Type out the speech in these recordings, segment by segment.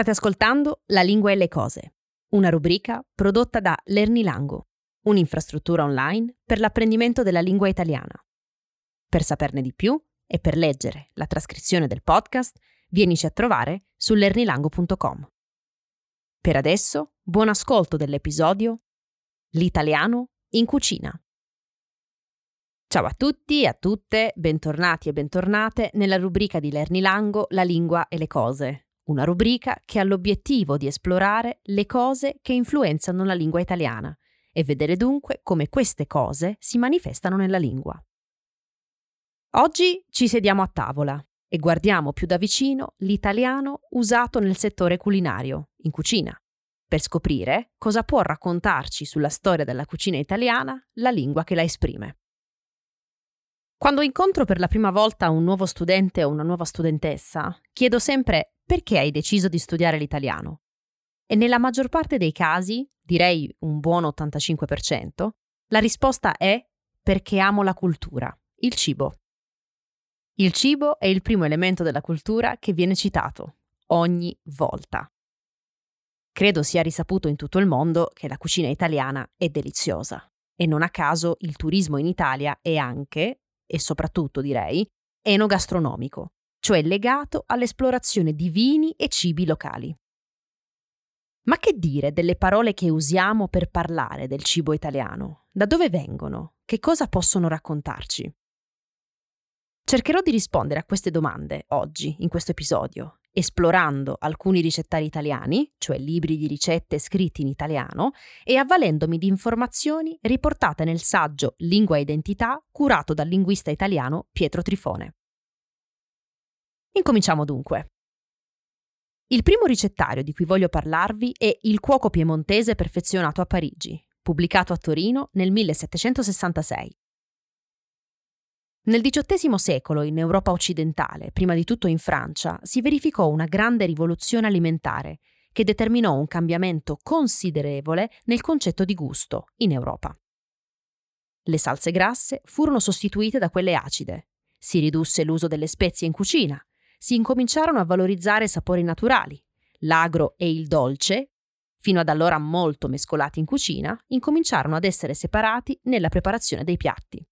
State ascoltando La lingua e le cose, una rubrica prodotta da Lernilango, un'infrastruttura online per l'apprendimento della lingua italiana. Per saperne di più e per leggere la trascrizione del podcast, vienici a trovare su lernilango.com. Per adesso, buon ascolto dell'episodio L'italiano in cucina. Ciao a tutti e a tutte, bentornati e bentornate nella rubrica di Lernilango La lingua e le cose, una rubrica che ha l'obiettivo di esplorare le cose che influenzano la lingua italiana e vedere dunque come queste cose si manifestano nella lingua. Oggi ci sediamo a tavola e guardiamo più da vicino l'italiano usato nel settore culinario, in cucina, per scoprire cosa può raccontarci sulla storia della cucina italiana la lingua che la esprime. Quando incontro per la prima volta un nuovo studente o una nuova studentessa, chiedo sempre perché hai deciso di studiare l'italiano? E nella maggior parte dei casi, direi un buon 85%, la risposta è perché amo la cultura, il cibo. Il cibo è il primo elemento della cultura che viene citato, ogni volta. Credo sia risaputo in tutto il mondo che la cucina italiana è deliziosa e non a caso il turismo in Italia è anche, e soprattutto direi, enogastronomico, cioè legato all'esplorazione di vini e cibi locali. Ma che dire delle parole che usiamo per parlare del cibo italiano? Da dove vengono? Che cosa possono raccontarci? Cercherò di rispondere a queste domande oggi, in questo episodio, esplorando alcuni ricettari italiani, cioè libri di ricette scritti in italiano, e avvalendomi di informazioni riportate nel saggio Lingua e Identità curato dal linguista italiano Pietro Trifone. Incominciamo dunque. Il primo ricettario di cui voglio parlarvi è Il cuoco piemontese perfezionato a Parigi, pubblicato a Torino nel 1766. Nel XVIII secolo, in Europa occidentale, prima di tutto in Francia, si verificò una grande rivoluzione alimentare che determinò un cambiamento considerevole nel concetto di gusto in Europa. Le salse grasse furono sostituite da quelle acide, si ridusse l'uso delle spezie in cucina si incominciarono a valorizzare sapori naturali. L'agro e il dolce, fino ad allora molto mescolati in cucina, incominciarono ad essere separati nella preparazione dei piatti.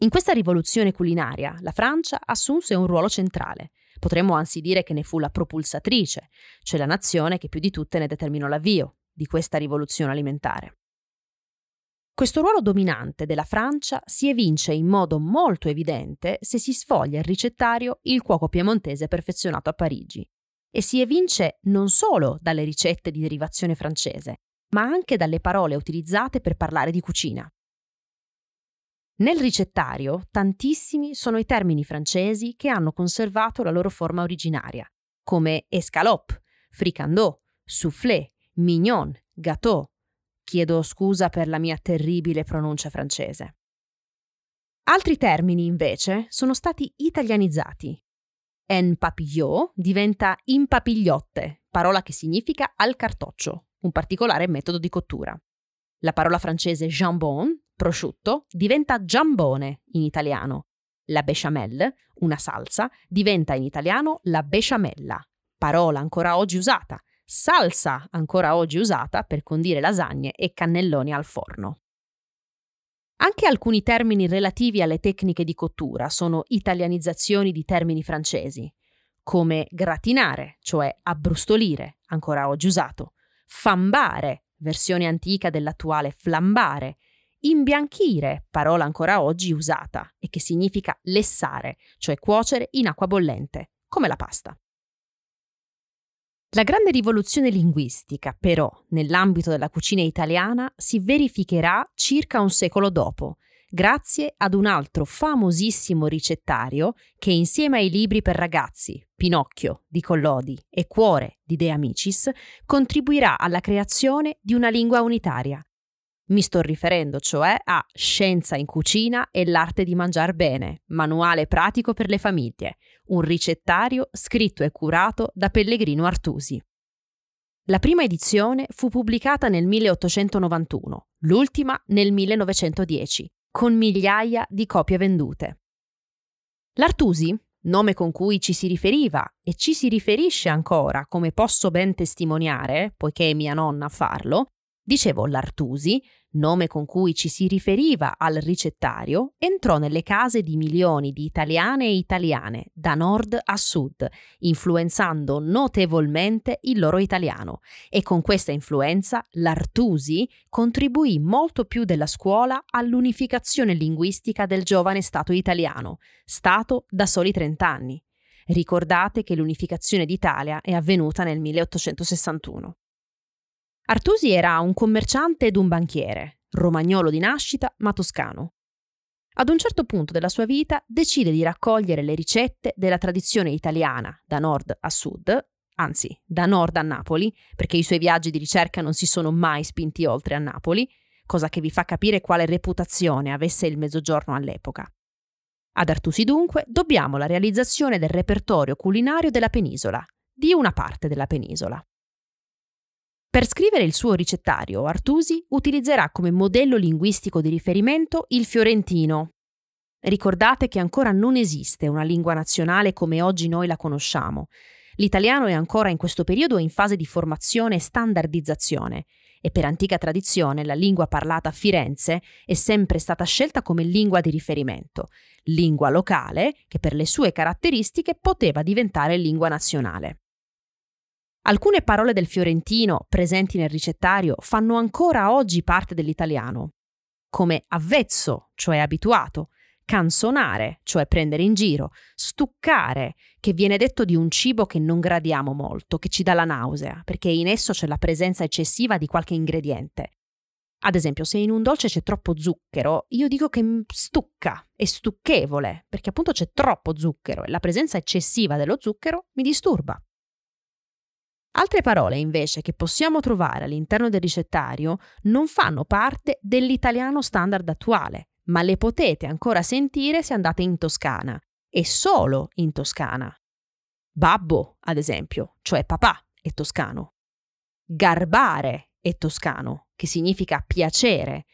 In questa rivoluzione culinaria la Francia assunse un ruolo centrale. Potremmo anzi dire che ne fu la propulsatrice, cioè la nazione che più di tutte ne determinò l'avvio di questa rivoluzione alimentare. Questo ruolo dominante della Francia si evince in modo molto evidente se si sfoglia il ricettario Il cuoco piemontese perfezionato a Parigi e si evince non solo dalle ricette di derivazione francese, ma anche dalle parole utilizzate per parlare di cucina. Nel ricettario tantissimi sono i termini francesi che hanno conservato la loro forma originaria, come escalope, fricandot, soufflé, mignon, gâteau, Chiedo scusa per la mia terribile pronuncia francese. Altri termini, invece, sono stati italianizzati. En papillot diventa impapigliotte, parola che significa al cartoccio, un particolare metodo di cottura. La parola francese jambon, prosciutto, diventa giambone in italiano. La béchamel, una salsa, diventa in italiano la besciamella, parola ancora oggi usata, salsa ancora oggi usata per condire lasagne e cannelloni al forno. Anche alcuni termini relativi alle tecniche di cottura sono italianizzazioni di termini francesi, come gratinare, cioè abbrustolire, ancora oggi usato, fambare, versione antica dell'attuale flambare, imbianchire, parola ancora oggi usata e che significa lessare, cioè cuocere in acqua bollente, come la pasta. La grande rivoluzione linguistica, però, nell'ambito della cucina italiana si verificherà circa un secolo dopo, grazie ad un altro famosissimo ricettario che insieme ai libri per ragazzi, Pinocchio di Collodi e Cuore di De Amicis, contribuirà alla creazione di una lingua unitaria, mi sto riferendo cioè a Scienza in cucina e l'arte di mangiar bene, manuale pratico per le famiglie, un ricettario scritto e curato da Pellegrino Artusi. La prima edizione fu pubblicata nel 1891, l'ultima nel 1910, con migliaia di copie vendute. L'Artusi nome con cui ci si riferiva e ci si riferisce ancora, come posso ben testimoniare, poiché è mia nonna a farlo, dicevo l'Artusi, nome con cui ci si riferiva al ricettario, entrò nelle case di milioni di italiane e italiane, da nord a sud, influenzando notevolmente il loro italiano e con questa influenza l'Artusi contribuì molto più della scuola all'unificazione linguistica del giovane Stato italiano, Stato da soli 30 anni. Ricordate che l'unificazione d'Italia è avvenuta nel 1861. Artusi era un commerciante ed un banchiere, romagnolo di nascita ma toscano. Ad un certo punto della sua vita decide di raccogliere le ricette della tradizione italiana da nord a sud, anzi da nord a Napoli, perché i suoi viaggi di ricerca non si sono mai spinti oltre a Napoli, cosa che vi fa capire quale reputazione avesse il mezzogiorno all'epoca. Ad Artusi dunque dobbiamo la realizzazione del repertorio culinario della penisola, di una parte della penisola. Per scrivere il suo ricettario, Artusi utilizzerà come modello linguistico di riferimento il fiorentino. Ricordate che ancora non esiste una lingua nazionale come oggi noi la conosciamo. L'italiano è ancora in questo periodo in fase di formazione e standardizzazione e per antica tradizione la lingua parlata a Firenze è sempre stata scelta come lingua di riferimento, lingua locale che per le sue caratteristiche poteva diventare lingua nazionale. Alcune parole del fiorentino presenti nel ricettario fanno ancora oggi parte dell'italiano, come avvezzo, cioè abituato, canzonare, cioè prendere in giro, stuccare, che viene detto di un cibo che non gradiamo molto, che ci dà la nausea, perché in esso c'è la presenza eccessiva di qualche ingrediente. Ad esempio, se in un dolce c'è troppo zucchero, io dico che stucca, è stucchevole, perché appunto c'è troppo zucchero e la presenza eccessiva dello zucchero mi disturba. Altre parole invece che possiamo trovare all'interno del ricettario non fanno parte dell'italiano standard attuale, ma le potete ancora sentire se andate in Toscana, e solo in Toscana. Babbo, ad esempio, cioè papà, è toscano. Garbare è toscano, che significa piacere.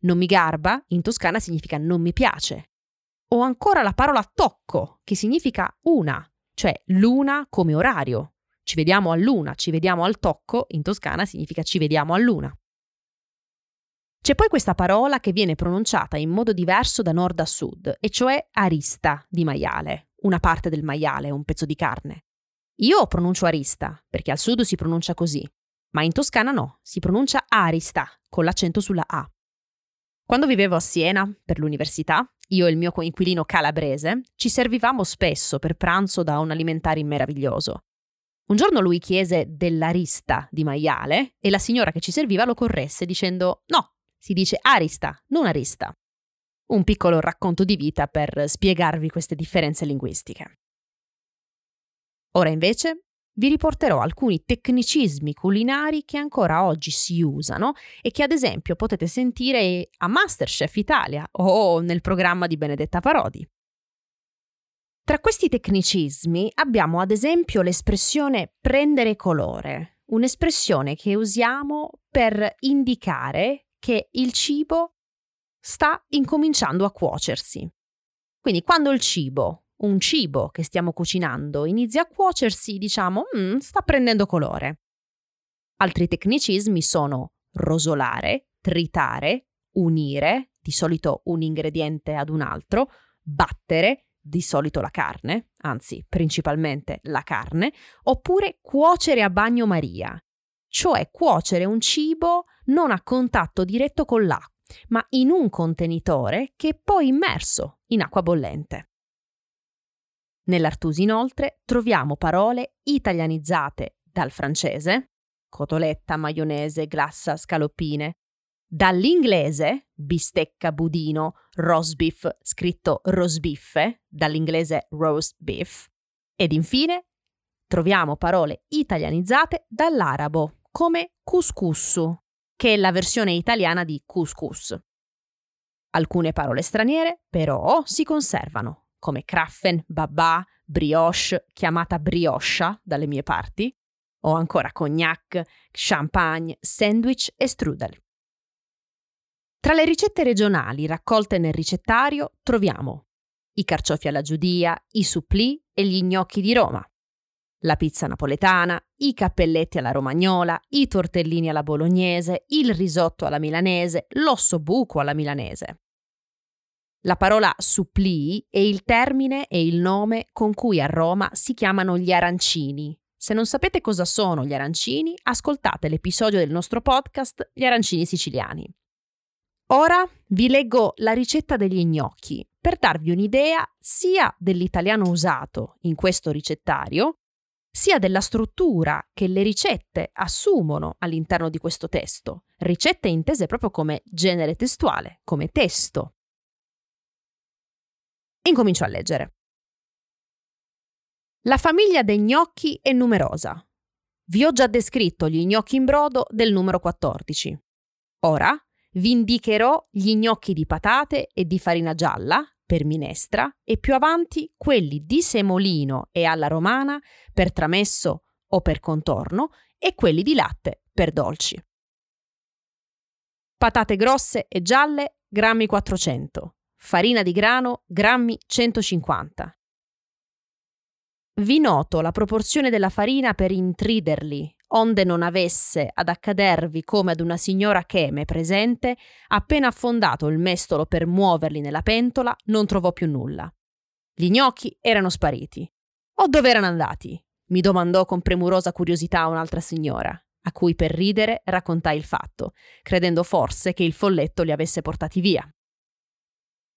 Non mi garba, in Toscana significa non mi piace. O ancora la parola tocco, che significa una, cioè l'una come orario. Ci vediamo a luna, ci vediamo al tocco, in toscana significa ci vediamo a luna. C'è poi questa parola che viene pronunciata in modo diverso da nord a sud, e cioè arista di maiale, una parte del maiale, un pezzo di carne. Io pronuncio arista, perché al sud si pronuncia così, ma in Toscana no, si pronuncia arista, con l'accento sulla A. Quando vivevo a Siena per l'università, io e il mio coinquilino calabrese ci servivamo spesso per pranzo da un alimentare meraviglioso. Un giorno lui chiese dell'arista di maiale e la signora che ci serviva lo corresse dicendo no, si dice arista, non arista. Un piccolo racconto di vita per spiegarvi queste differenze linguistiche. Ora invece vi riporterò alcuni tecnicismi culinari che ancora oggi si usano e che ad esempio potete sentire a Masterchef Italia o nel programma di Benedetta Parodi. Tra questi tecnicismi abbiamo ad esempio l'espressione prendere colore, un'espressione che usiamo per indicare che il cibo sta incominciando a cuocersi. Quindi quando il cibo, un cibo che stiamo cucinando, inizia a cuocersi, diciamo, mm, sta prendendo colore. Altri tecnicismi sono rosolare, tritare, unire, di solito un ingrediente ad un altro, battere, di solito la carne, anzi principalmente la carne, oppure cuocere a bagnomaria, cioè cuocere un cibo non a contatto diretto con l'acqua, ma in un contenitore che è poi immerso in acqua bollente. Nell'Artusi inoltre troviamo parole italianizzate dal francese, cotoletta, maionese, glassa, scaloppine, Dall'inglese bistecca, budino, roast beef, scritto rosbiffe, dall'inglese roast beef. Ed infine troviamo parole italianizzate dall'arabo, come couscous, che è la versione italiana di couscous. Alcune parole straniere, però, si conservano, come kraffen, babà, brioche, chiamata brioscia dalle mie parti, o ancora cognac, champagne, sandwich e strudel. Tra le ricette regionali raccolte nel ricettario troviamo i carciofi alla giudia, i supplì e gli gnocchi di Roma. La pizza napoletana, i cappelletti alla romagnola, i tortellini alla bolognese, il risotto alla milanese, l'osso buco alla milanese. La parola supplì è il termine e il nome con cui a Roma si chiamano gli arancini. Se non sapete cosa sono gli arancini, ascoltate l'episodio del nostro podcast Gli arancini siciliani. Ora vi leggo la ricetta degli gnocchi per darvi un'idea sia dell'italiano usato in questo ricettario, sia della struttura che le ricette assumono all'interno di questo testo, ricette intese proprio come genere testuale, come testo. Incomincio a leggere. La famiglia dei gnocchi è numerosa. Vi ho già descritto gli gnocchi in brodo del numero 14. Ora vi indicherò gli gnocchi di patate e di farina gialla per minestra e più avanti quelli di semolino e alla romana per tramesso o per contorno e quelli di latte per dolci. Patate grosse e gialle, grammi 400. Farina di grano, grammi 150. Vi noto la proporzione della farina per intriderli, onde non avesse ad accadervi come ad una signora che, me presente, appena affondato il mestolo per muoverli nella pentola, non trovò più nulla. Gli gnocchi erano spariti. O dove erano andati? mi domandò con premurosa curiosità un'altra signora, a cui per ridere raccontai il fatto, credendo forse che il folletto li avesse portati via.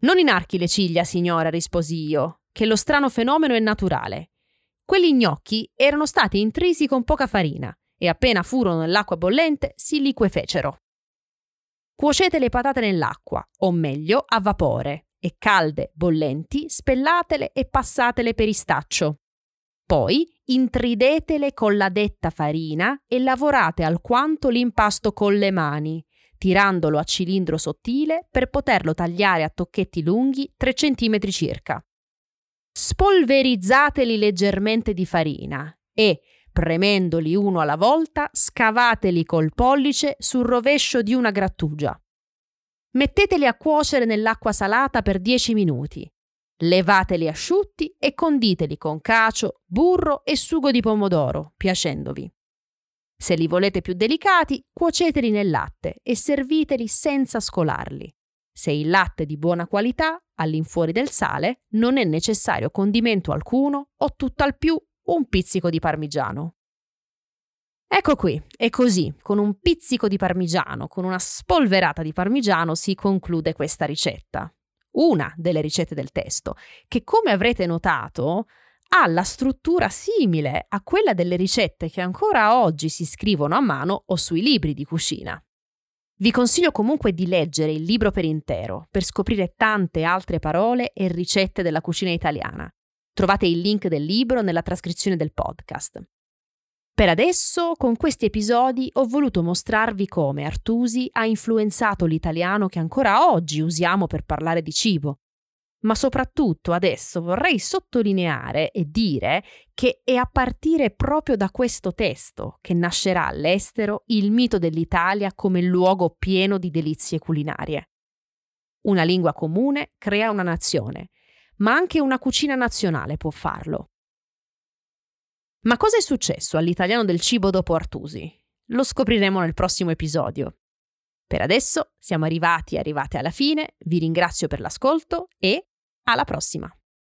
Non inarchi le ciglia, signora, risposi io, che lo strano fenomeno è naturale. Quegli gnocchi erano stati intrisi con poca farina e appena furono nell'acqua bollente si liquefecero. Cuocete le patate nell'acqua, o meglio a vapore, e calde, bollenti, spellatele e passatele per istaccio. Poi intridetele con la detta farina e lavorate alquanto l'impasto con le mani, tirandolo a cilindro sottile per poterlo tagliare a tocchetti lunghi 3 cm circa. Spolverizzateli leggermente di farina e, premendoli uno alla volta, scavateli col pollice sul rovescio di una grattugia. Metteteli a cuocere nell'acqua salata per 10 minuti. Levateli asciutti e conditeli con cacio, burro e sugo di pomodoro, piacendovi. Se li volete più delicati, cuoceteli nel latte e serviteli senza scolarli. Se il latte è di buona qualità, all'infuori del sale, non è necessario condimento alcuno o tutt'al più un pizzico di parmigiano. Ecco qui, e così, con un pizzico di parmigiano, con una spolverata di parmigiano, si conclude questa ricetta. Una delle ricette del testo, che come avrete notato ha la struttura simile a quella delle ricette che ancora oggi si scrivono a mano o sui libri di cucina. Vi consiglio comunque di leggere il libro per intero per scoprire tante altre parole e ricette della cucina italiana. Trovate il link del libro nella trascrizione del podcast. Per adesso, con questi episodi, ho voluto mostrarvi come Artusi ha influenzato l'italiano che ancora oggi usiamo per parlare di cibo, ma soprattutto adesso vorrei sottolineare e dire che è a partire proprio da questo testo che nascerà all'estero il mito dell'Italia come luogo pieno di delizie culinarie. Una lingua comune crea una nazione, ma anche una cucina nazionale può farlo. Ma cosa è successo all'italiano del cibo dopo Artusi? Lo scopriremo nel prossimo episodio. Per adesso siamo arrivati e arrivate alla fine, vi ringrazio per l'ascolto e alla prossima!